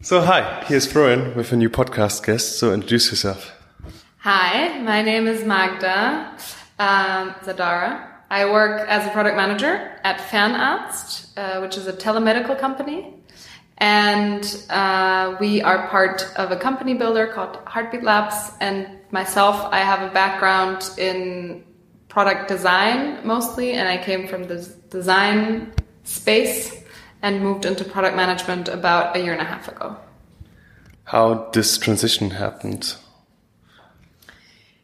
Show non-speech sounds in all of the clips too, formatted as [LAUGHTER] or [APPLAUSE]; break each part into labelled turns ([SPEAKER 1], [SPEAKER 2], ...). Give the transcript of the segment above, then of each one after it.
[SPEAKER 1] So, hi, here's Florian with a new podcast guest. So, introduce yourself.
[SPEAKER 2] Hi, my name is Magda um, Zadara. I work as a product manager at Fernarzt, uh, which is a telemedical company. And uh, we are part of a company builder called Heartbeat Labs. And myself, I have a background in product design mostly, and I came from the design space and moved into product management about a year and a half ago.
[SPEAKER 1] How this transition happened?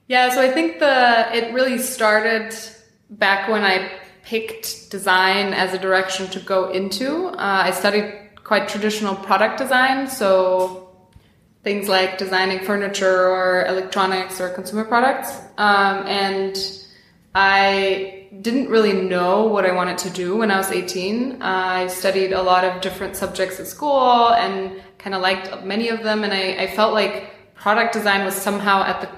[SPEAKER 2] Yeah, so I think the it really started back when I picked design as a direction to go into. Uh, I studied quite traditional product design, so things like designing furniture or electronics or consumer products, um, and I didn't really know what I wanted to do when I was 18. Uh, I studied a lot of different subjects at school and kind of liked many of them. And I, I, felt like product design was somehow at the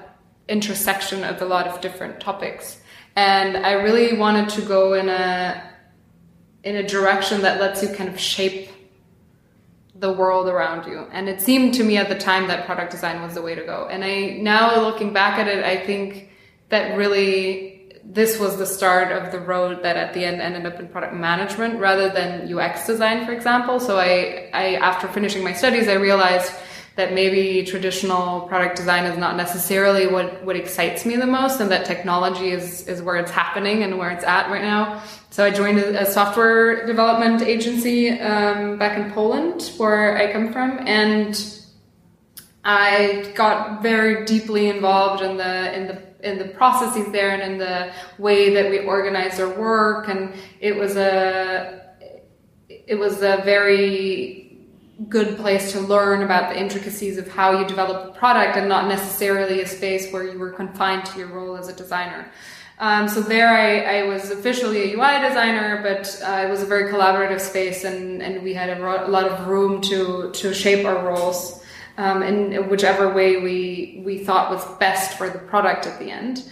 [SPEAKER 2] intersection of a lot of different topics. And I really wanted to go in a, in a direction that lets you kind of shape the world around you. And it seemed to me at the time that product design was the way to go. And I, now looking back at it, I think that really this was the start of the road that at the end ended up in product management rather than UX design, for example. So I, I after finishing my studies, I realized that maybe traditional product design is not necessarily what, what excites me the most and that technology is, is where it's happening and where it's at right now. So I joined a, a software development agency um, back in Poland, where I come from, and I got very deeply involved in the in the in the processes there and in the way that we organize our work and it was a it was a very good place to learn about the intricacies of how you develop a product and not necessarily a space where you were confined to your role as a designer. Um, so there I, I, was officially a UI designer, but uh, it was a very collaborative space and, and we had a, ro- a lot of room to, to shape our roles um, in whichever way we we thought was best for the product at the end.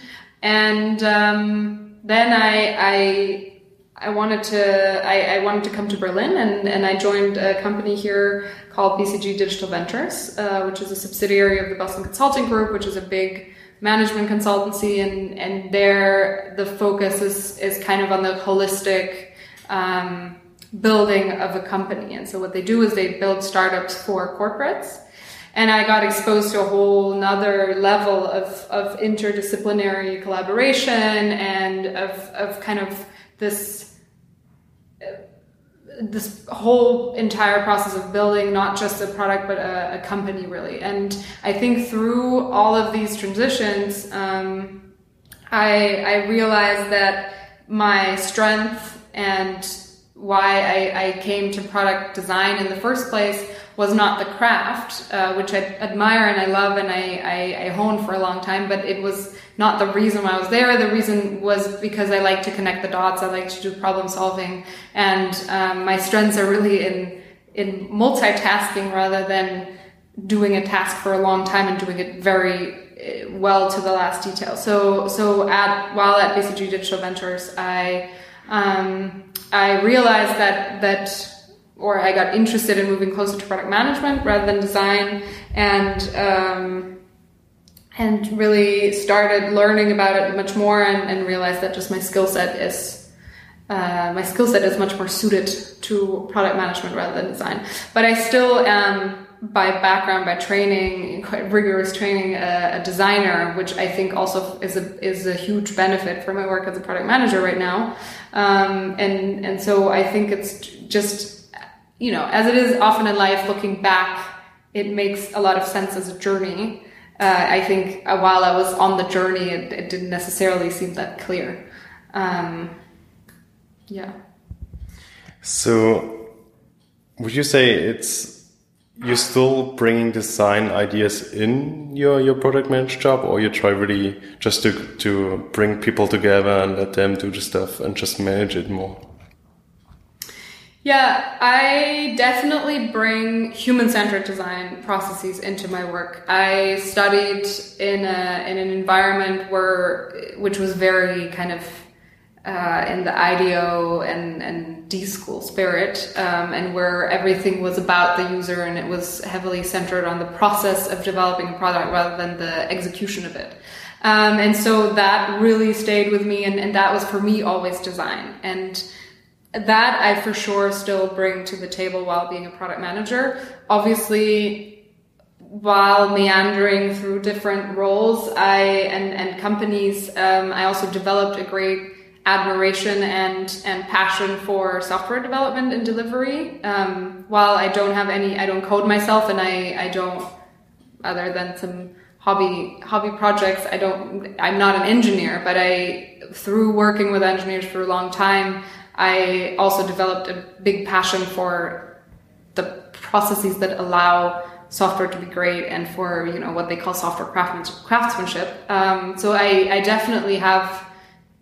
[SPEAKER 2] And um, then I, I I wanted to I, I, wanted to come to Berlin and, and I joined a company here called BCG Digital Ventures, uh, which is a subsidiary of the Boston Consulting Group, which is a big management consultancy and and there the focus is is kind of on the holistic um, building of a company. And so what they do is they build startups for corporates and I got exposed to a whole another level of, of interdisciplinary collaboration and of, of kind of this this whole entire process of building not just a product but a, a company really. And I think through all of these transitions um, I, I realized that my strength and why I, I came to product design in the first place was not the craft, uh, which I admire and I love and I, I, I hone for a long time, but it was not the reason why I was there. The reason was because I like to connect the dots. I like to do problem solving, and um, my strengths are really in in multitasking rather than doing a task for a long time and doing it very uh, well to the last detail. So so at while at BCG Digital Ventures, I um, I realized that that or I got interested in moving closer to product management rather than design, and um, and really started learning about it much more, and, and realized that just my skill set is uh, my skill set is much more suited to product management rather than design. But I still am by background, by training, quite rigorous training, a, a designer, which I think also is a is a huge benefit for my work as a product manager right now. Um, and and so I think it's just you know, as it is often in life, looking back, it makes a lot of sense as a journey. Uh, I think uh, while I was on the journey, it, it didn't necessarily seem that clear. Um, yeah.
[SPEAKER 1] So, would you say it's you're still bringing design ideas in your your product manager job, or you try really just to to bring people together and let them do the stuff and just manage it more?
[SPEAKER 2] Yeah, I definitely bring human centered design processes into my work. I studied in a in an environment where which was very kind of uh, in the IDEO and, and D school spirit, um, and where everything was about the user and it was heavily centered on the process of developing a product rather than the execution of it. Um, and so that really stayed with me, and, and that was for me always design. And that I for sure still bring to the table while being a product manager. Obviously, while meandering through different roles, I and and companies, um, I also developed a great admiration and and passion for software development and delivery. Um, while I don't have any, I don't code myself, and I I don't, other than some hobby hobby projects, I don't. I'm not an engineer, but I through working with engineers for a long time, I also developed a big passion for the processes that allow software to be great and for you know what they call software craftsmanship. Um, so I, I definitely have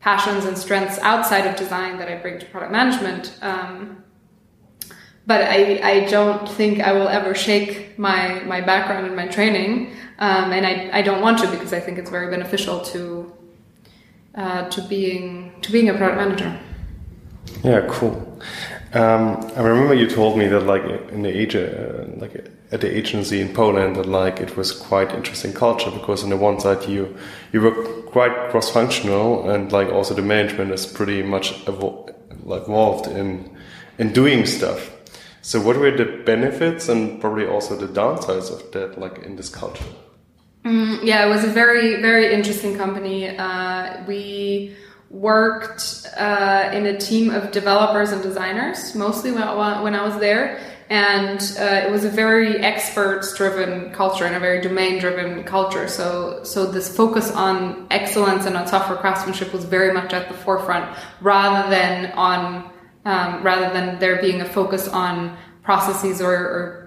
[SPEAKER 2] passions and strengths outside of design that I bring to product management. Um, but I, I don't think I will ever shake my, my background and my training. Um, and I, I don't want to because I think it's very beneficial to, uh, to being, to being a product manager.
[SPEAKER 1] Yeah, cool. Um, I remember you told me that like in the age, uh, like at the agency in Poland, that like it was quite interesting culture because on the one side you you were quite cross functional and like also the management is pretty much evol involved in in doing stuff. So what were the benefits and probably also the downsides of that, like in this culture?
[SPEAKER 2] Mm, yeah, it was a very very interesting company. Uh, we worked uh, in a team of developers and designers, mostly when, I was there. And uh, it was a very experts driven culture and a very domain driven culture. So, so this focus on excellence and on software craftsmanship was very much at the forefront rather than on, um, rather than there being a focus on processes or, or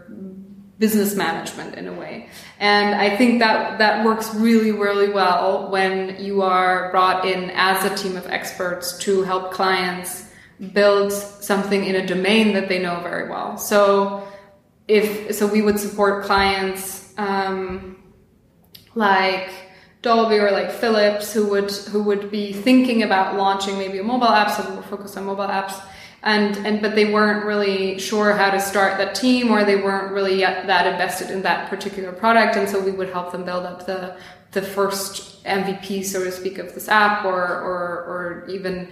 [SPEAKER 2] business management in a way. And I think that that works really, really well when you are brought in as a team of experts to help clients build something in a domain that they know very well. So if so, we would support clients um, like Dolby or like Philips who would who would be thinking about launching maybe a mobile app. So we were focused on mobile apps and and but they weren't really sure how to start that team or they weren't really yet that invested in that particular product. And so we would help them build up the the first MVP so to speak of this app or or or even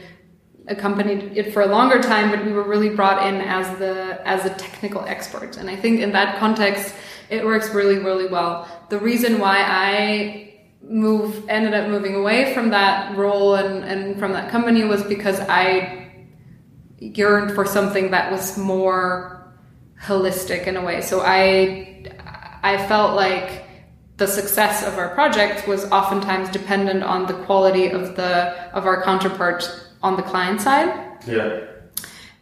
[SPEAKER 2] accompanied it for a longer time but we were really brought in as the as a technical expert. And I think in that context it works really really well. The reason why I move ended up moving away from that role and, and from that company was because I yearned for something that was more holistic in a way. So I I felt like the success of our project was oftentimes dependent on the quality of the of our counterpart on the client side.
[SPEAKER 1] Yeah.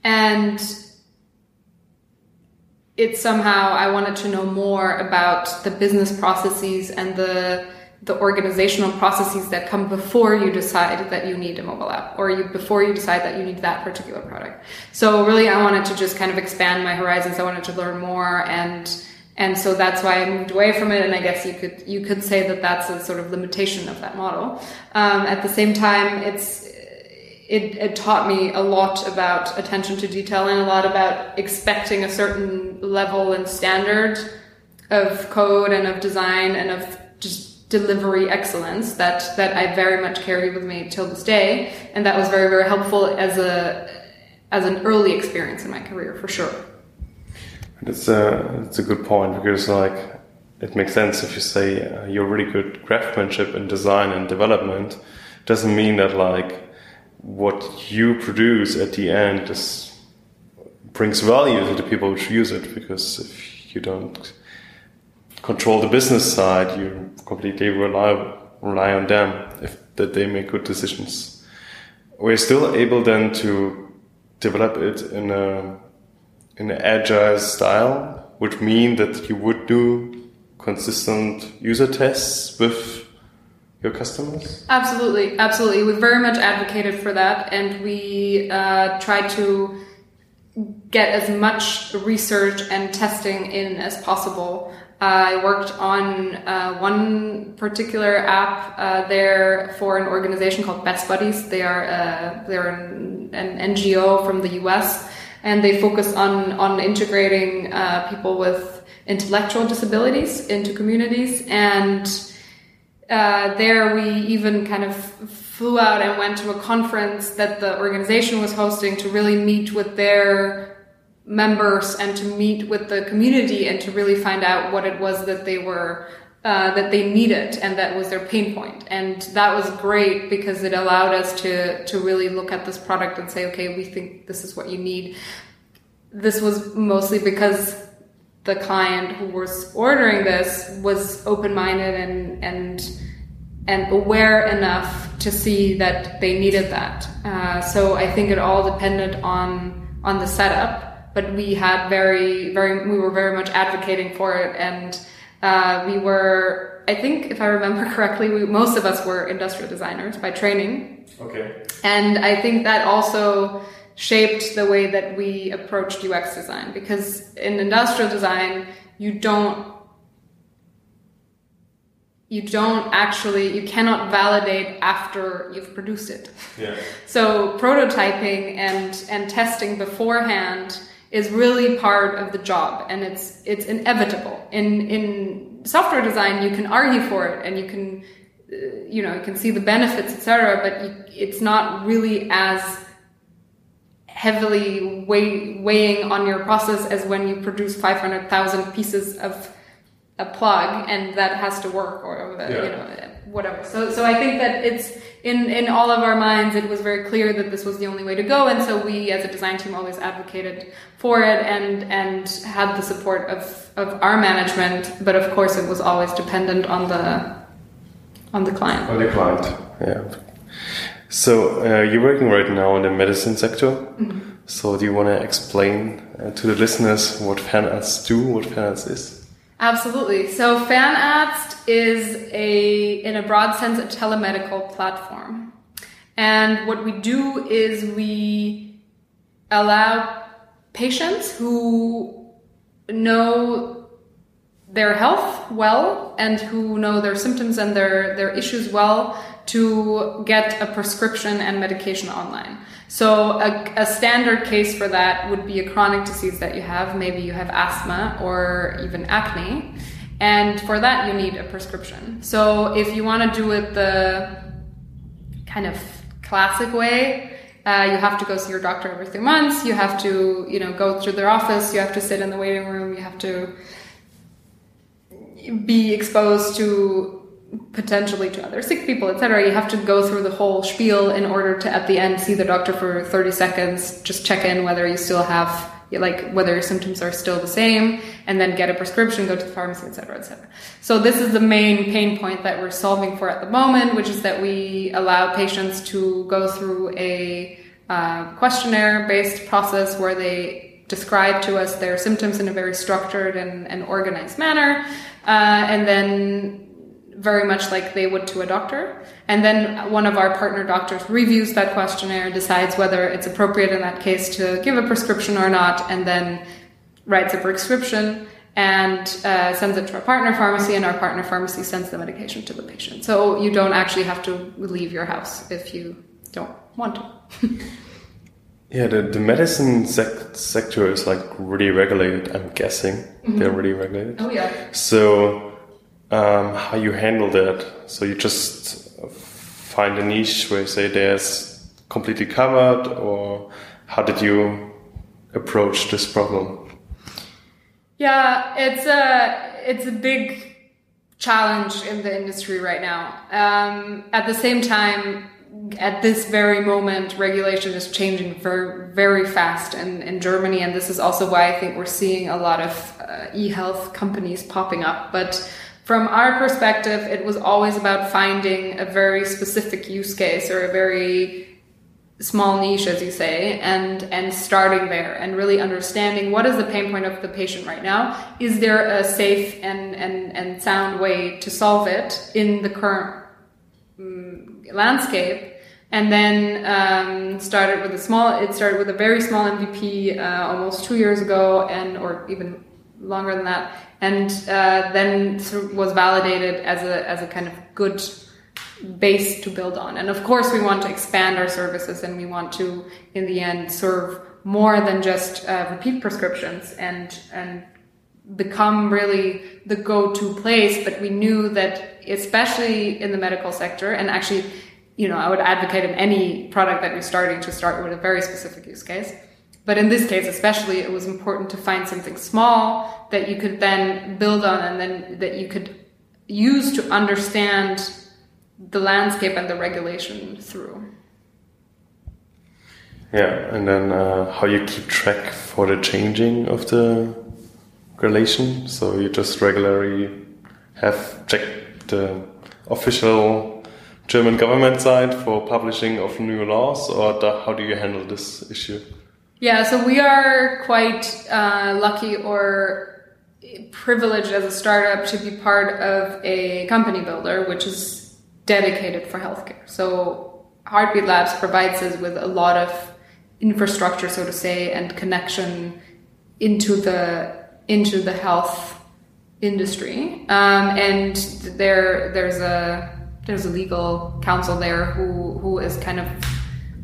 [SPEAKER 2] And it somehow I wanted to know more about the business processes and the the organizational processes that come before you decide that you need a mobile app or you before you decide that you need that particular product. So really I wanted to just kind of expand my horizons. I wanted to learn more and and so that's why I moved away from it. And I guess you could you could say that that's a sort of limitation of that model. Um, at the same time, it's it, it taught me a lot about attention to detail and a lot about expecting a certain level and standard of code and of design and of just delivery excellence that that I very much carry with me till this day, and that was very very helpful as a as an early experience in my career for sure.
[SPEAKER 1] That's a it's a good point because like it makes sense if you say uh, you're really good craftsmanship and design and development doesn't mean that like what you produce at the end is brings value to the people who use it because if you don't control the business side, you completely rely rely on them if that they make good decisions. We're still able then to develop it in a in an agile style, which mean that you would do consistent user tests with your customers?
[SPEAKER 2] Absolutely, absolutely. We very much advocated for that, and we uh, try to get as much research and testing in as possible. I worked on uh, one particular app uh, there for an organization called Best Buddies. They are uh, they're an, an, NGO from the U.S. and they focus on on integrating uh, people with intellectual disabilities into communities. And uh, there, we even kind of flew out and went to a conference that the organization was hosting to really meet with their members and to meet with the community and to really find out what it was that they were uh, that they needed and that was their pain point. And that was great because it allowed us to to really look at this product and say okay we think this is what you need. This was mostly because the client who was ordering this was open-minded and and and aware enough to see that they needed that. Uh, so i think it all depended on on the setup but we had very, very, we were very much advocating for it. And uh, we were, I think, if I remember [LAUGHS] correctly, we, most of us were industrial designers by training.
[SPEAKER 1] Okay.
[SPEAKER 2] And I think that also shaped the way that we approached UX design because in industrial design, you don't you don't actually you cannot validate after you've produced it.
[SPEAKER 1] Yeah. [LAUGHS]
[SPEAKER 2] So prototyping and and testing beforehand is really part of the job and it's it's inevitable in in software design you can argue for it and you can uh, you know you can see the benefits etc but you, it's not really as heavily weigh, weighing on your process as when you produce 500,000 pieces of a plug and that has to work or yeah. you know whatever. So so i think that it's in in all of our minds it was very clear that this was the only way to go and so we as a design team always advocated for it and and had the support of of our management but of course it was always dependent on the on the client.
[SPEAKER 1] On the client. Yeah. So uh, you're working right now in the medicine sector. Mm-hmm. so do you want to explain uh, to the listeners what Fernarzt do what Fernarzt is
[SPEAKER 2] Absolutely. So Fernarzt is a, in a broad sense, a telemedical platform. And what we do is we allow patients who know their health well and who know their symptoms and their, their issues well to get a prescription and medication online. So a, a, standard case for that would be a chronic disease that you have. Maybe you have asthma or even acne. And for that, you need a prescription. So if you want to do it the kind of classic way, uh, you have to go see your doctor every three months. You have to, you know, go through their office. You have to sit in the waiting room. You have to be exposed to potentially to other sick people, etc. You have to go through the whole spiel in order to, at the end, see the doctor for 30 seconds, just check in whether you still have, like, whether your symptoms are still the same, and then get a prescription, go to the pharmacy, etc., etc. So this is the main pain point that we're solving for at the moment, which is that we allow patients to go through a uh, questionnaire-based process where they describe to us their symptoms in a very structured and, and organized manner, uh, and then very much like they would to a doctor. And then one of our partner doctors reviews that questionnaire, decides whether it's appropriate in that case to give a prescription or not, and then writes a prescription and uh, sends it to our partner pharmacy, and our partner pharmacy sends the medication to the patient. So you don't actually have to leave your house if you don't want to. [LAUGHS]
[SPEAKER 1] yeah, the, the medicine sec- sector is like really regulated, I'm guessing. Mm-hmm. They're really regulated.
[SPEAKER 2] Oh, yeah.
[SPEAKER 1] So um, how you handle that. So you just find a niche where you say there's completely covered, or how did you approach this problem?
[SPEAKER 2] Yeah, it's a it's a big challenge in the industry right now. Um, at the same time, at this very moment, regulation is changing very, very fast in, in Germany, and this is also why I think we're seeing a lot of uh, e-health companies popping up. But from our perspective, it was always about finding a very specific use case or a very small niche, as you say, and and starting there and really understanding what is the pain point of the patient right now. Is there a safe and and and sound way to solve it in the current um, landscape? and then um, started with a small. It started with a very small MVP uh, almost two years ago, and or even longer than that, and uh, then was validated as a as a kind of good base to build on. And of course, we want to expand our services, and we want to, in the end, serve more than just uh, repeat prescriptions and and become really the go-to place. But we knew that, especially in the medical sector, and actually you know, I would advocate in any product that you're starting to start with a very specific use case. But in this case, especially, it was important to find something small that you could then build on and then that you could use to understand the landscape and the regulation through.
[SPEAKER 1] Yeah, and then uh, how you keep track for the changing of the relation. So you just regularly have checked the official German government side for publishing of new laws, or how do you handle this issue?
[SPEAKER 2] Yeah, so we are quite uh, lucky or privileged as a startup to be part of a company builder, which is dedicated for healthcare. So Heartbeat Labs provides us with a lot of infrastructure, so to say, and connection into the into the health industry. Um, and there there's a there's a legal counsel there who who is kind of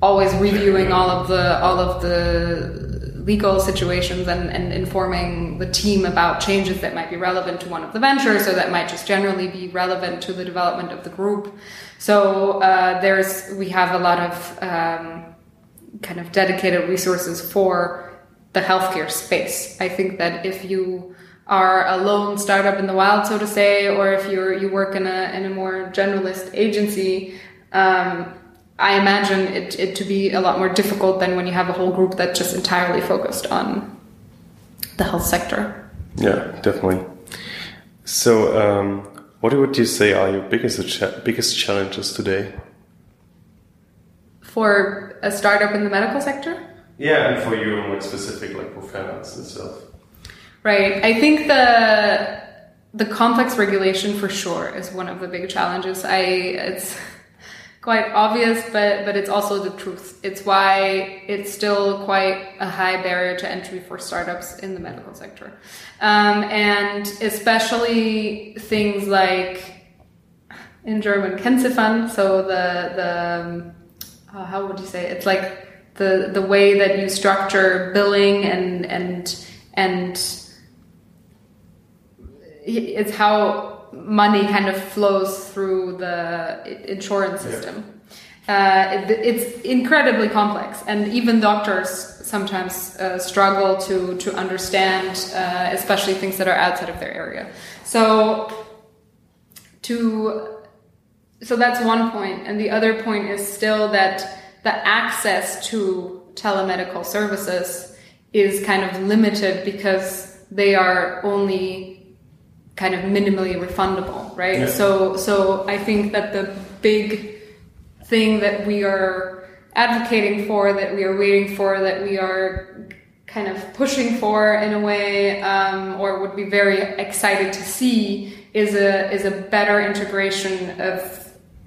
[SPEAKER 2] always reviewing all of the all of the legal situations and, and informing the team about changes that might be relevant to one of the ventures or that might just generally be relevant to the development of the group. So uh, there's we have a lot of um, kind of dedicated resources for the healthcare space. I think that if you are a lone startup in the wild, so to say, or if you're you work in a in a more generalist agency, um, I imagine it, it to be a lot more difficult than when you have a whole group that's just entirely focused on the health sector.
[SPEAKER 1] Yeah, definitely. So, um, what would you say are your biggest biggest challenges today?
[SPEAKER 2] For a startup in the medical sector?
[SPEAKER 1] Yeah, and for you, more specific, like for finance itself.
[SPEAKER 2] Right. I think the the complex regulation for sure is one of the big challenges. I it's quite obvious, but but it's also the truth. It's why it's still quite a high barrier to entry for startups in the medical sector, um, and especially things like in German Kennziffern. So the the um, uh, how would you say it? it's like the the way that you structure billing and and and it's how money kind of flows through the insurance system. Yeah. Uh, it, it's incredibly complex, and even doctors sometimes uh, struggle to to understand, uh, especially things that are outside of their area. So, to so that's one point, and the other point is still that the access to telemedical services is kind of limited because they are only kind of minimally refundable, right? Yeah. So, so I think that the big thing that we are advocating for, that we are waiting for, that we are kind of pushing for in a way, um, or would be very excited to see, is a is a better integration of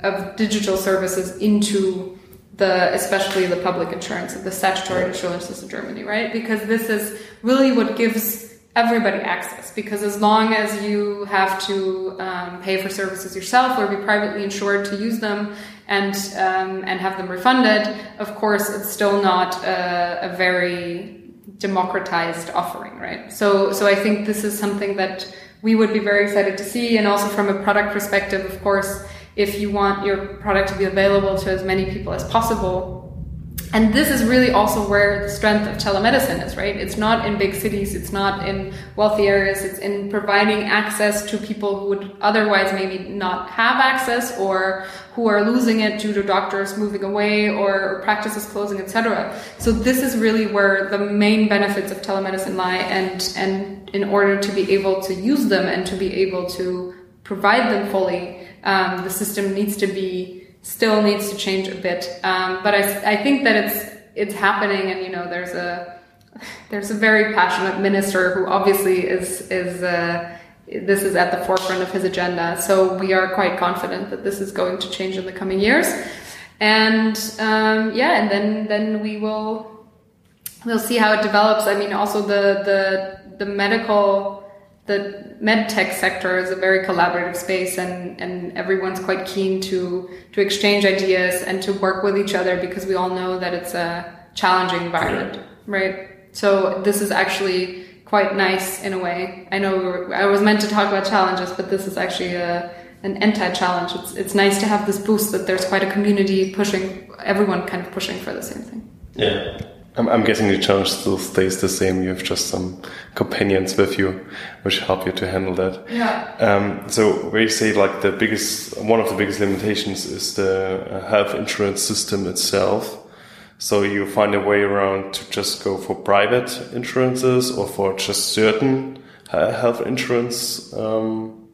[SPEAKER 2] of digital services into the especially the public insurance, the statutory insurance system in Germany, right? Because this is really what gives everybody access because as long as you have to um, pay for services yourself or be privately insured to use them and um, and have them refunded, of course, it's still not a, a, very democratized offering, right? So so I think this is something that we would be very excited to see, and also from a product perspective, of course, if you want your product to be available to as many people as possible and this is really also where the strength of telemedicine is, right? It's not in big cities, it's not in wealthy areas, it's in providing access to people who would otherwise maybe not have access or who are losing it due to doctors moving away or practices closing, etc. So this is really where the main benefits of telemedicine lie and and in order to be able to use them and to be able to provide them fully, um, the system needs to be still needs to change a bit. Um, but I, I think that it's it's happening, and you know, there's a there's a very passionate minister who obviously is is uh, this is at the forefront of his agenda. So we are quite confident that this is going to change in the coming years. and um, yeah, and then then we will we'll see how it develops. I mean, also the the the medical the med tech sector is a very collaborative space and, and everyone's quite keen to to exchange ideas and to work with each other because we all know that it's a challenging environment yeah. right? So this is actually quite nice in a way. I know i was meant to talk about challenges but this is actually a an anti-challenge. It's, it's nice to have this boost that there's quite a community pushing everyone kind of pushing for the same thing.
[SPEAKER 1] Yeah I'm, I'm guessing the challenge still stays the same. You have just some companions with you, which help you to handle that.
[SPEAKER 2] Yeah.
[SPEAKER 1] Um, so where you say like the biggest, one of the biggest limitations is the uh, health insurance system itself. So you find a way around to just go for private insurances or for just certain uh, health insurance um,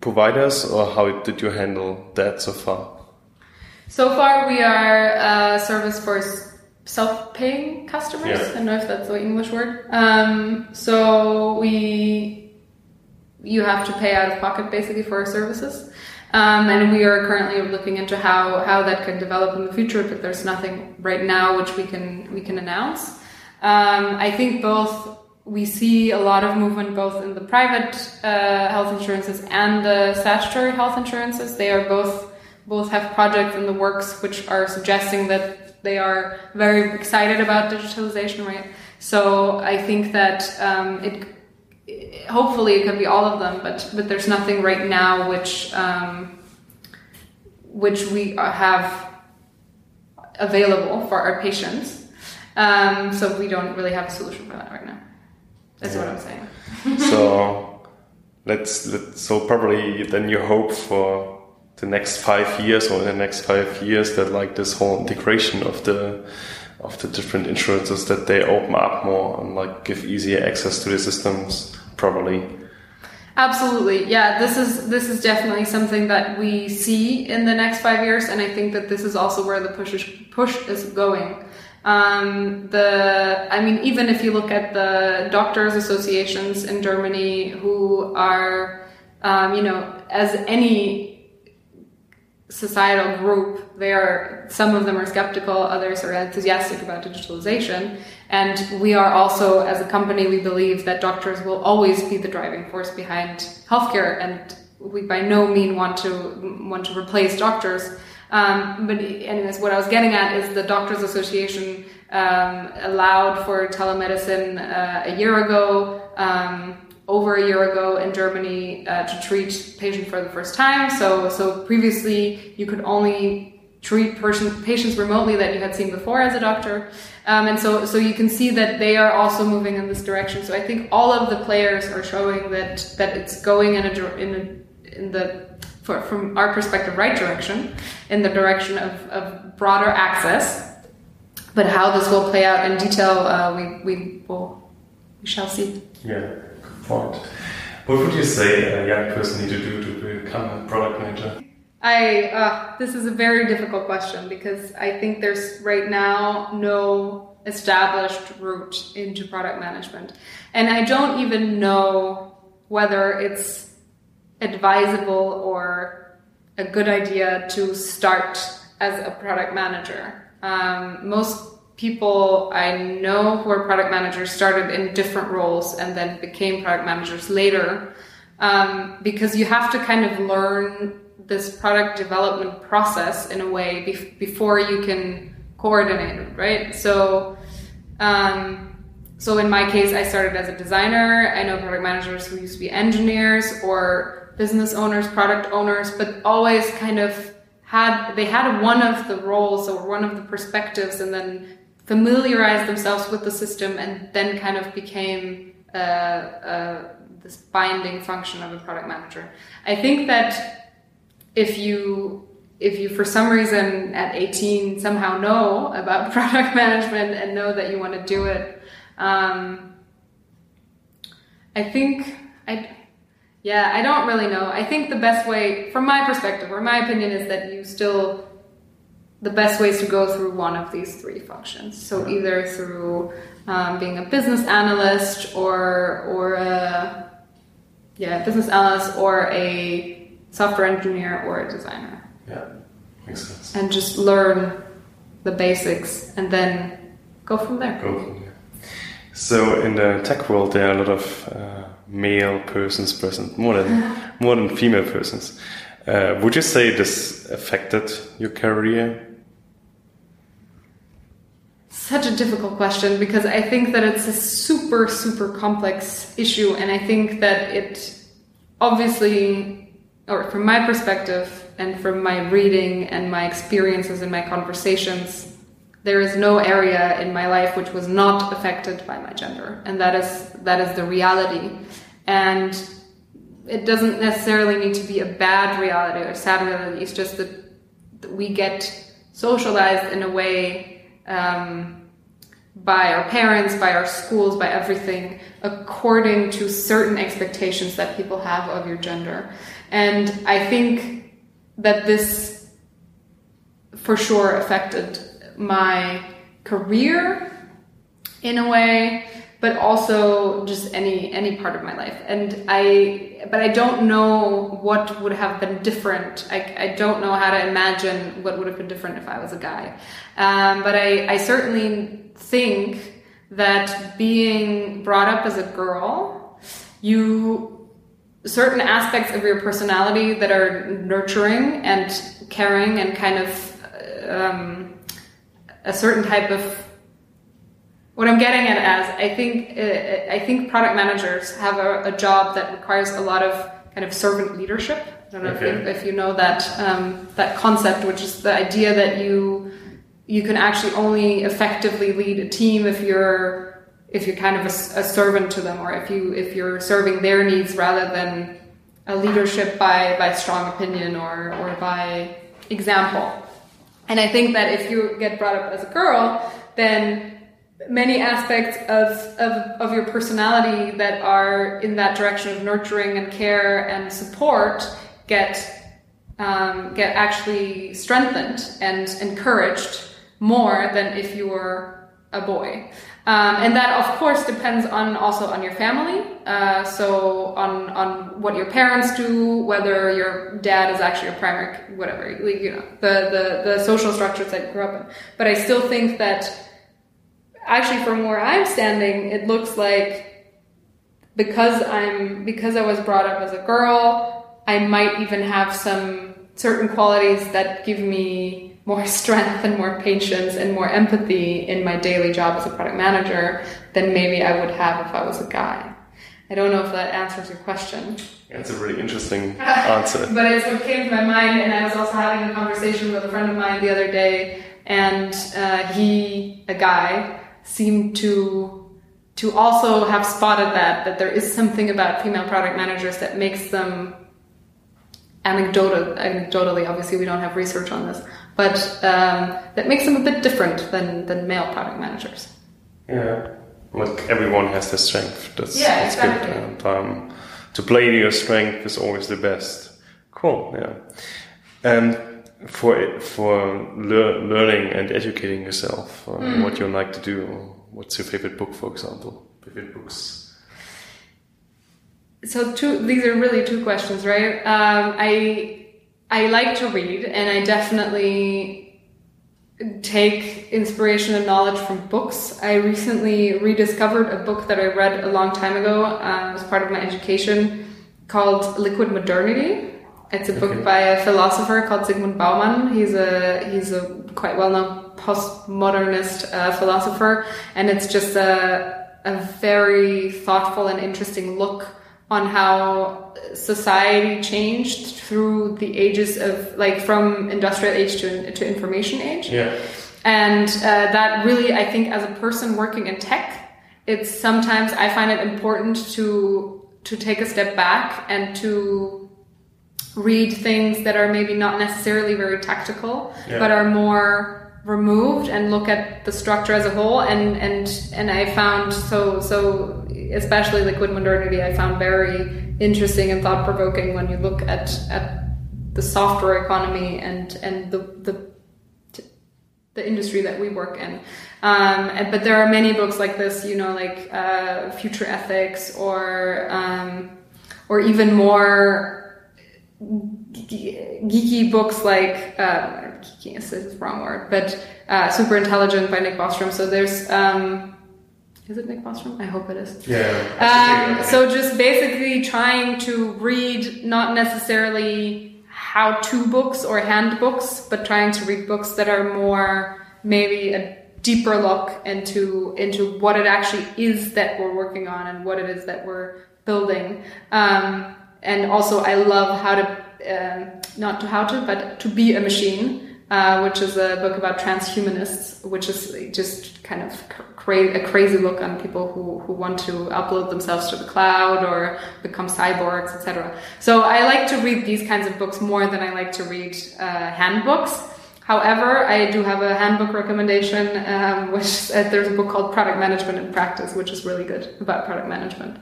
[SPEAKER 1] providers, or how did you handle that so far?
[SPEAKER 2] So far, we are a service for self-paying customers. Yeah. I don't know if that's the English word. Um, so we, you have to pay out of pocket basically for our services. Um, and we are currently looking into how, how that could develop in the future, but there's nothing right now which we can we can announce. Um, I think both we see a lot of movement both in the private uh, health insurances and the statutory health insurances. They are both both have projects in the works which are suggesting that they are very excited about digitalization, right? So I think that um, it, hopefully it could be all of them, but but there's nothing right now which um, which we have available for our patients. Um, so we don't really have a solution for that right now. That's yeah. what I'm saying.
[SPEAKER 1] so [LAUGHS] let's, let's so probably then you hope for the next five years or in the next five years that like this whole integration of the of the different insurances that they open up more and like give easier access to the systems probably.
[SPEAKER 2] Absolutely. Yeah this is this is definitely something that we see in the next five years and i think that this is also where the push is, push is going. Um, the i mean even if you look at the doctors associations in germany who are um, you know as any societal group, they are some of them are skeptical, others are enthusiastic about digitalization. And we are also, as a company, we believe that doctors will always be the driving force behind healthcare, and we by no mean want to want to replace doctors. Um, but anyways, what I was getting at is the Doctors Association um, allowed for telemedicine uh, a year ago. Um, over a year ago in Germany uh, to treat patients for the first time. So, so previously you could only treat person, patients remotely that you had seen before as a doctor. Um, and so, so you can see that they are also moving in this direction. So I think all of the players are showing that, that it's going in a, in a, in the, for, from our perspective, right direction, in the direction of, of broader access. But how this will play out in detail, uh, we, we will, we shall see.
[SPEAKER 1] Yeah point. What would you say a young person need to do to become a product manager?
[SPEAKER 2] I uh, this is a very difficult question because I think there's right now no established route into product management, and I don't even know whether it's advisable or a good idea to start as a product manager. Um, most people I know who are product managers started in different roles and then became product managers later um, because you have to kind of learn this product development process in a way bef- before you can coordinate it, right? So, um, so in my case, I started as a designer. I know product managers who used to be engineers or business owners, product owners, but always kind of had they had one of the roles or one of the perspectives, and then familiarized themselves with the system and then kind of became uh, uh, this binding function of a product manager. I think that if you if you for some reason at 18 somehow know about [LAUGHS] product management and know that you want to do it, um, I think I yeah I don't really know. I think the best way, from my perspective or my opinion, is that you still the best ways to go through one of these three functions. So either through um, being a business analyst or or a yeah business analyst or a software engineer or a designer.
[SPEAKER 1] Yeah. Makes sense.
[SPEAKER 2] and just learn the basics and then go from there.
[SPEAKER 1] Go from there. So in the tech world, there are a lot of uh, male persons present, more than [LAUGHS] more than female persons. Uh, would you say this affected your career?
[SPEAKER 2] Such a difficult question because I think that it's a super, super complex issue, and I think that it obviously, or from my perspective, and from my reading and my experiences and my conversations, there is no area in my life which was not affected by my gender, and that is that is the reality. And it doesn't necessarily need to be a bad reality or sad reality. It's just that we get socialized in a way um, by our parents, by our schools, by everything, according to certain expectations that people have of your gender. And I think that this for sure affected my career in a way but also just any any part of my life. And i but i don't know what would have been different. I, I don't know how to imagine what would have been different if i was a guy. Um, but I, I certainly think that being brought up as a girl you certain aspects of your personality that are nurturing and caring and kind of um, a certain type of what I'm getting at as I think uh, I think product managers have a, a, job that requires a lot of kind of servant leadership. I don't know okay. if, you, if, you, know that um, that concept, which is the idea that you you can actually only effectively lead a team if you're if you're kind of a, a servant to them, or if you if you're serving their needs rather than a leadership by by strong opinion or or by example. And I think that if you get brought up as a girl, then many aspects of, of, of your personality that are in that direction of nurturing and care and support get um, get actually strengthened and encouraged more than if you were a boy. Um, and that, of course, depends on also on your family. Uh, so on on what your parents do, whether your dad is actually a primary, whatever you know, the the the social structures that you grew up in. But I still think that actually, from where I'm standing, it looks like because I'm because I was brought up as a girl, I might even have some certain qualities that give me more [LAUGHS] strength and more patience and more empathy in my daily job as a product manager than maybe I would have if I was a guy. I don't know if that answers your question.
[SPEAKER 1] That's a really interesting [LAUGHS] answer.
[SPEAKER 2] but it's what came to my mind, and I was also having a conversation with a friend of mine the other day, and uh, he, a guy, seemed to to also have spotted that that there is something about female product managers that makes them anecdotal, anecdotally obviously we don't have research on this but um, that makes them a bit different than, than male product managers.
[SPEAKER 1] Yeah, like everyone has their strength. That's,
[SPEAKER 2] yeah,
[SPEAKER 1] that's
[SPEAKER 2] exactly.
[SPEAKER 1] good. And, um, to play to your strength is always the best. Cool. Yeah. And for it, for lear learning and educating yourself, uh, mm. what you like to do. What's your favorite book, for example? Favorite books.
[SPEAKER 2] So two. These are really two questions, right? Um, I I like to read, and I definitely take inspiration and knowledge from books. I recently rediscovered a book that I read a long time ago uh, as part of my education called Liquid Modernity. It's a book okay. by a philosopher called Zygmunt Bauman. He's a he's a quite well known postmodernist uh, philosopher, and it's just a a very thoughtful and interesting look on how society changed through the ages of like from industrial age to, to information age.
[SPEAKER 1] Yeah.
[SPEAKER 2] And uh, that really, I think, as a person working in tech, it's sometimes I find it important to to take a step back and to read things that are maybe not necessarily very tactical, yeah. but are more removed and look at the structure as a whole and and and I found so so especially liquid modernity I found very interesting and thought provoking when you look at at the software economy and and the the the industry that we work in. Um, but there are many books like this, you know, like uh, Future Ethics or um, or even more geeky books like uh, geeky is the wrong word, but uh, Super Intelligent by Nick Bostrom. So there's, um, is it Nick Bostrom? I hope it is.
[SPEAKER 1] Yeah.
[SPEAKER 2] Um, so just basically trying to read not necessarily how-to books or handbooks, but trying to read books that are more maybe a deeper look into into what it actually is that we're working on and what it is that we're building. Um, and also, I love how to um, not to how to, but to be a machine. Uh, which is a book about transhumanists, which is just kind of cra- a crazy look on people who, who want to upload themselves to the cloud or become cyborgs, etc. So I like to read these kinds of books more than I like to read uh, handbooks. However, I do have a handbook recommendation, um, which uh, there's a book called Product Management in Practice, which is really good about product management.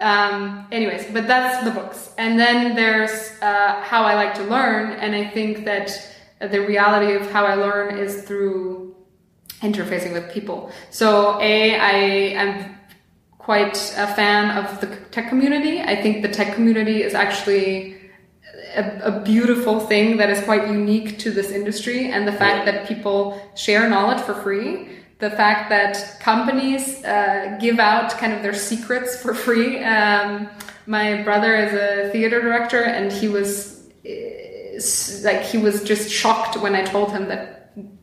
[SPEAKER 2] Um, anyways, but that's the books. And then there's uh, how I like to learn, and I think that the reality of how I learn is through interfacing with people. So, A, I am quite a fan of the tech community. I think the tech community is actually a, a, beautiful thing that is quite unique to this industry, and the fact that people share knowledge for free. The fact that companies uh, give out kind of their secrets for free. Um, my brother is a theater director, and he was like he was just shocked when I told him that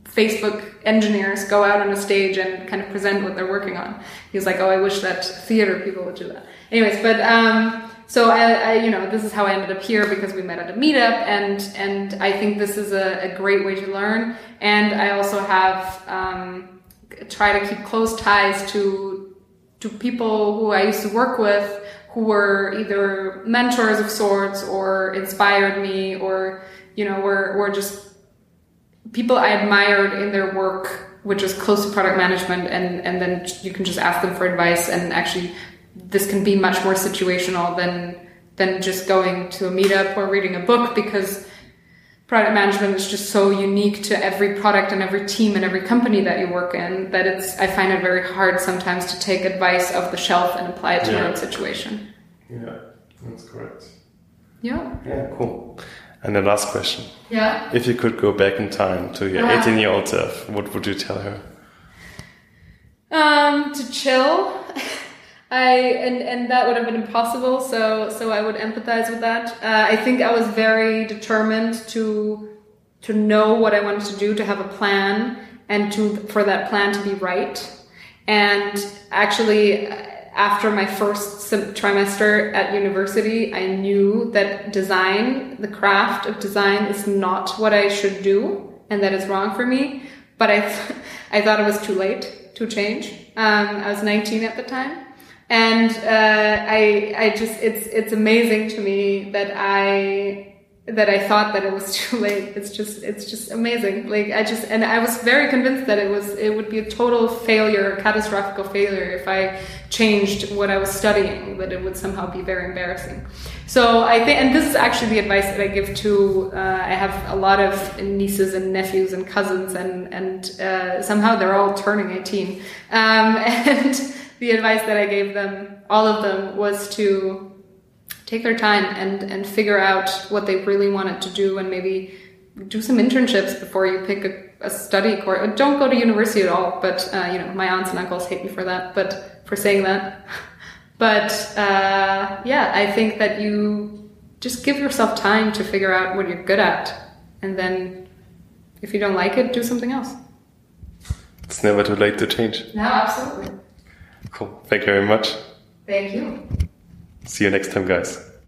[SPEAKER 2] Facebook engineers go out on a stage and kind of present what they're working on. He was like, "Oh, I wish that theater people would do that." Anyways, but um, so I, I, you know, this is how I ended up here because we met at a meetup, and and I think this is a, a great way to learn. And I also have um, try to keep close ties to to people who I used to work with who were either mentors of sorts or inspired me or you know were were just people I admired in their work which is close to product management. And and then you can just ask them for advice. And actually this can be much more situational than than just going to a meetup or reading a book because product management is just so unique to every product and every team and every company that you work in that it's I find it very hard sometimes to take advice off the shelf and apply it to yeah. your own situation.
[SPEAKER 1] Yeah, that's correct.
[SPEAKER 2] Yeah.
[SPEAKER 1] Yeah, cool. And the last question.
[SPEAKER 2] Yeah.
[SPEAKER 1] If you could go back in time to your 18 year old self, what would you tell her?
[SPEAKER 2] Um, to chill. [LAUGHS] I and and that would have been impossible. So so I would empathize with that. Uh, I think I was very determined to to know what I wanted to do, to have a plan, and to for that plan to be right. And actually, after my first trimester at university, I knew that design, the craft of design, is not what I should do, and that is wrong for me. But I, th- [LAUGHS] I thought it was too late to change. Um, I was 19 at the time and uh, I I just it's it's amazing to me that I that I thought that it was [LAUGHS] too late. It's just it's just amazing. Like I just and I was very convinced that it was it would be a total failure, catastrophic failure if I changed what I was studying. That it would somehow be very embarrassing. So I think, and this is actually the advice that I give to. Uh, I have a lot of nieces and nephews and cousins, and and uh, somehow they're all turning eighteen, um, [LAUGHS] and the advice that I gave them, all of them, was to take their time and and figure out what they really wanted to do, and maybe do some internships before you pick a, a study course. Don't go to university at all, but uh, you know my aunts and uncles hate me for that, but for saying that. [LAUGHS] But uh, yeah, I think that you just give yourself time to figure out what you're good at, and then if you don't like it, do something else.
[SPEAKER 1] It's never too late to change.
[SPEAKER 2] No, absolutely.
[SPEAKER 1] Cool. Thank you very much.
[SPEAKER 2] Thank you.
[SPEAKER 1] See you next time, guys.